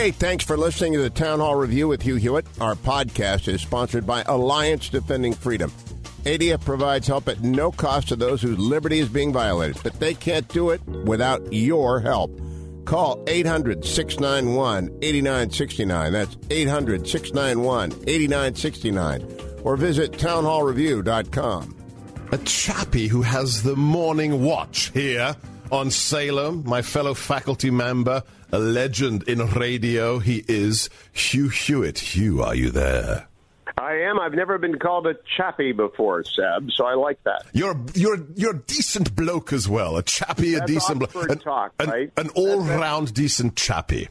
Hey, thanks for listening to the Town Hall Review with Hugh Hewitt. Our podcast is sponsored by Alliance Defending Freedom. ADF provides help at no cost to those whose liberty is being violated, but they can't do it without your help. Call 800 691 8969. That's 800 691 8969. Or visit townhallreview.com. A chappie who has the morning watch here on Salem, my fellow faculty member, a legend in radio. He is Hugh Hewitt. Hugh, are you there? I am. I've never been called a chappie before, Seb, so I like that. You're you're you're a decent bloke as well. A That's a decent bloke, an, talk, an, right? an all round decent chappie.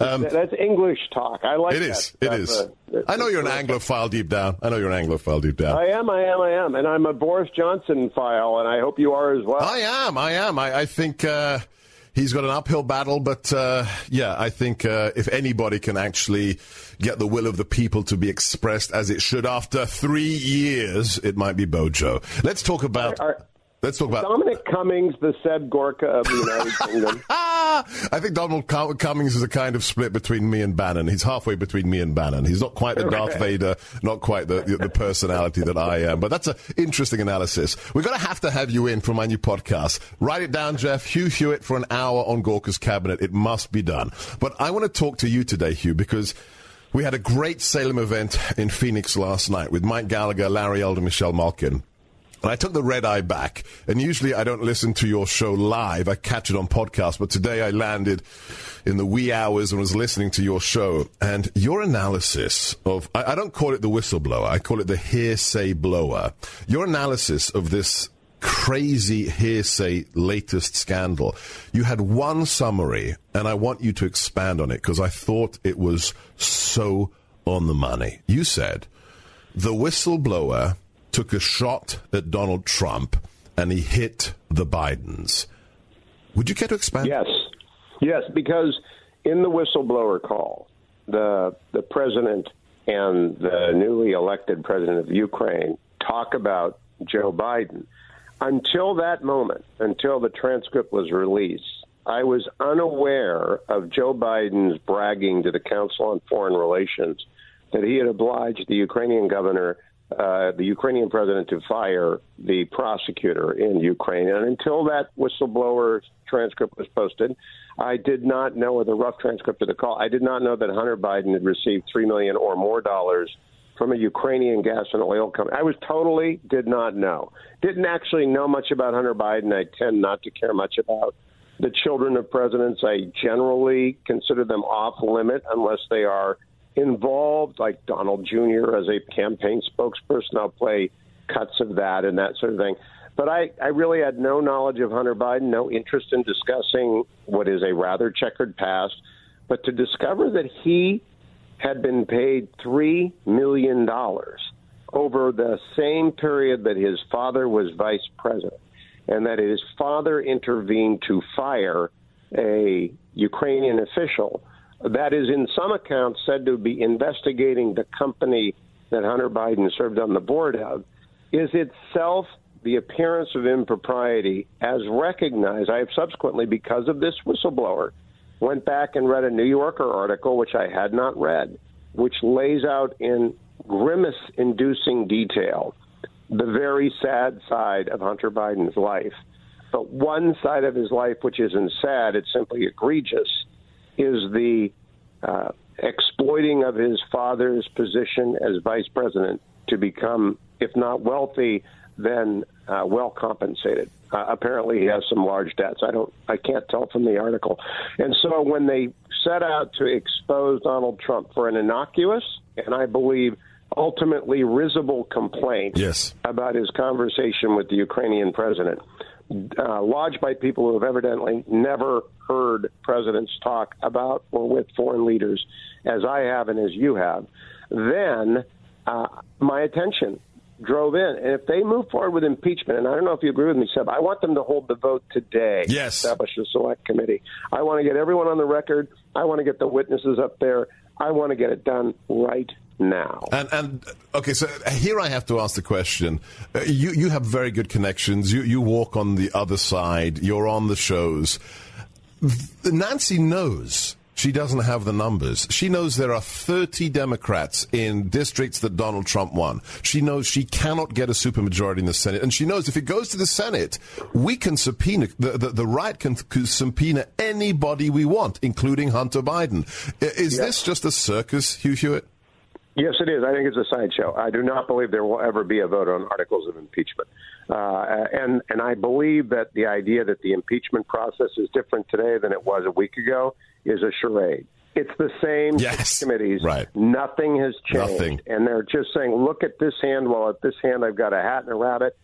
Um, That's English talk. I like it that. is. It That's is. a- I know you're an Anglophile deep down. I know you're an Anglophile deep down. I am. I am. I am. And I'm a Boris Johnson file, and I hope you are as well. I am. I am. I, I think uh, he's got an uphill battle, but uh, yeah, I think uh, if anybody can actually get the will of the people to be expressed as it should after three years, it might be Bojo. Let's talk about. Are- let's talk about. Dominic Cummings, the Seb Gorka of the United Kingdom. I think Donald Cum- Cummings is a kind of split between me and Bannon. He's halfway between me and Bannon. He's not quite the Darth Vader, not quite the, the, the personality that I am. But that's an interesting analysis. We're going to have to have you in for my new podcast. Write it down, Jeff. Hugh Hewitt for an hour on Gorka's cabinet. It must be done. But I want to talk to you today, Hugh, because we had a great Salem event in Phoenix last night with Mike Gallagher, Larry Elder, Michelle Malkin. And I took the red eye back. And usually I don't listen to your show live. I catch it on podcast. But today I landed in the wee hours and was listening to your show. And your analysis of, I, I don't call it the whistleblower. I call it the hearsay blower. Your analysis of this crazy hearsay latest scandal. You had one summary and I want you to expand on it because I thought it was so on the money. You said, the whistleblower took a shot at Donald Trump and he hit the Bidens. Would you care to expand? Yes, yes, because in the whistleblower call, the the president and the newly elected president of Ukraine talk about Joe Biden. Until that moment, until the transcript was released, I was unaware of Joe Biden's bragging to the Council on Foreign Relations that he had obliged the Ukrainian governor, uh, the Ukrainian president, to fire the prosecutor in Ukraine. And until that whistleblower transcript was posted, I did not know, the rough transcript of the call, I did not know that Hunter Biden had received three million or more dollars from a Ukrainian gas and oil company. I was totally did not know. Didn't actually know much about Hunter Biden. I tend not to care much about the children of presidents. I generally consider them off limit unless they are involved, like Donald Jr. as a campaign spokesperson. I'll play cuts of that and that sort of thing. But I, I really had no knowledge of Hunter Biden, no interest in discussing what is a rather checkered past. But to discover that he had been paid $3 million over the same period that his father was vice president, and that his father intervened to fire a Ukrainian official that is, in some accounts, said to be investigating the company that Hunter Biden served on the board of, is itself the appearance of impropriety as recognized. I have subsequently, because of this whistleblower, went back and read a New Yorker article, which I had not read, which lays out in grimace inducing detail the very sad side of Hunter Biden's life. But one side of his life, which isn't sad, it's simply egregious, is the uh, exploiting of his father's position as vice president to become, if not wealthy, then uh, well compensated. Uh, apparently, he has some large debts. I don't, I can't tell from the article. And so, when they set out to expose Donald Trump for an innocuous and I believe ultimately risible complaint Yes. about his conversation with the Ukrainian president, uh, lodged by people who have evidently never heard presidents talk about or with foreign leaders, as I have and as you have, then uh, my attention drove in. And if they move forward with impeachment, and I don't know if you agree with me, Seb, I want them to hold the vote today. Yes. Establish a select committee. I want to get everyone on the record. I want to get the witnesses up there. I want to get it done right now. And and okay, so here I have to ask the question: uh, You you have very good connections. You you walk on the other side. You're on the shows. Nancy knows she doesn't have the numbers. She knows there are 30 Democrats in districts that Donald Trump won. She knows she cannot get a supermajority in the Senate. And she knows if it goes to the Senate, we can subpoena, the, the, the right can, can, subpoena anybody we want, including Hunter Biden. Is yes. this just a circus, Hugh Hewitt? Yes, it is. I think it's a sideshow. I do not believe there will ever be a vote on articles of impeachment. Uh, and and I believe that the idea that the impeachment process is different today than it was a week ago is a charade. It's the same yes, committees. Right. Nothing has changed. Nothing. And they're just saying, look at this hand. Well, at this hand, I've got a hat and a rabbit.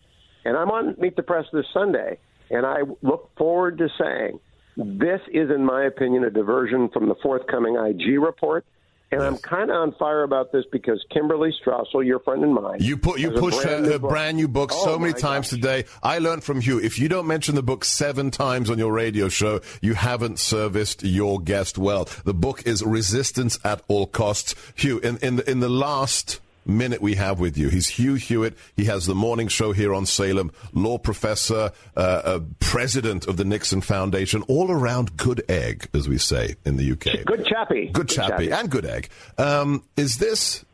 And I'm on Meet the Press this Sunday, and I look forward to saying this is, in my opinion, a diversion from the forthcoming IG report and I'm kind of on fire about this because Kimberly Strassel, your friend and mine, you put you push her, her brand new book oh, so many times gosh. today. I learned from Hugh if you don't mention the book seven times on your radio show, you haven't serviced your guest well. The book is Resistance at All Costs. Hugh, in in the, in the last minute we have with you. He's Hugh Hewitt. He has the morning show here on Salem, law professor, uh, uh, president of the Nixon Foundation, all around good egg, as we say in the UK. Good chappy. Good, good chappy, chappy, and good egg. Um, is this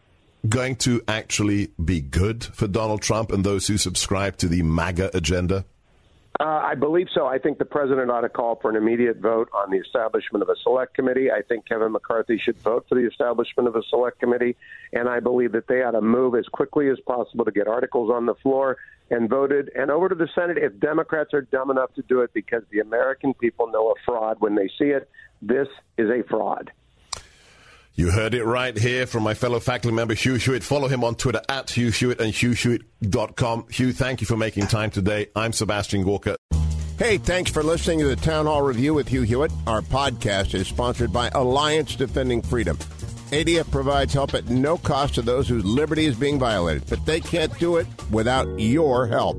going to actually be good for Donald Trump and those who subscribe to the MAGA agenda? Uh, I believe so. I think the president ought to call for an immediate vote on the establishment of a select committee. I think Kevin McCarthy should vote for the establishment of a select committee. And I believe that they ought to move as quickly as possible to get articles on the floor and voted and over to the Senate if Democrats are dumb enough to do it because the American people know a fraud when they see it. This is a fraud. You heard it right here from my fellow faculty member Hugh Hewitt. Follow him on Twitter at Hugh Hewitt and HughHewitt.com. Hugh, thank you for making time today. I'm Sebastian Gorka. Hey, thanks for listening to the Town Hall Review with Hugh Hewitt. Our podcast is sponsored by Alliance Defending Freedom. ADF provides help at no cost to those whose liberty is being violated, but they can't do it without your help.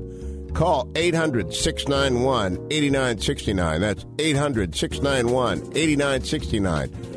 Call 800 691 8969. That's 800 691 8969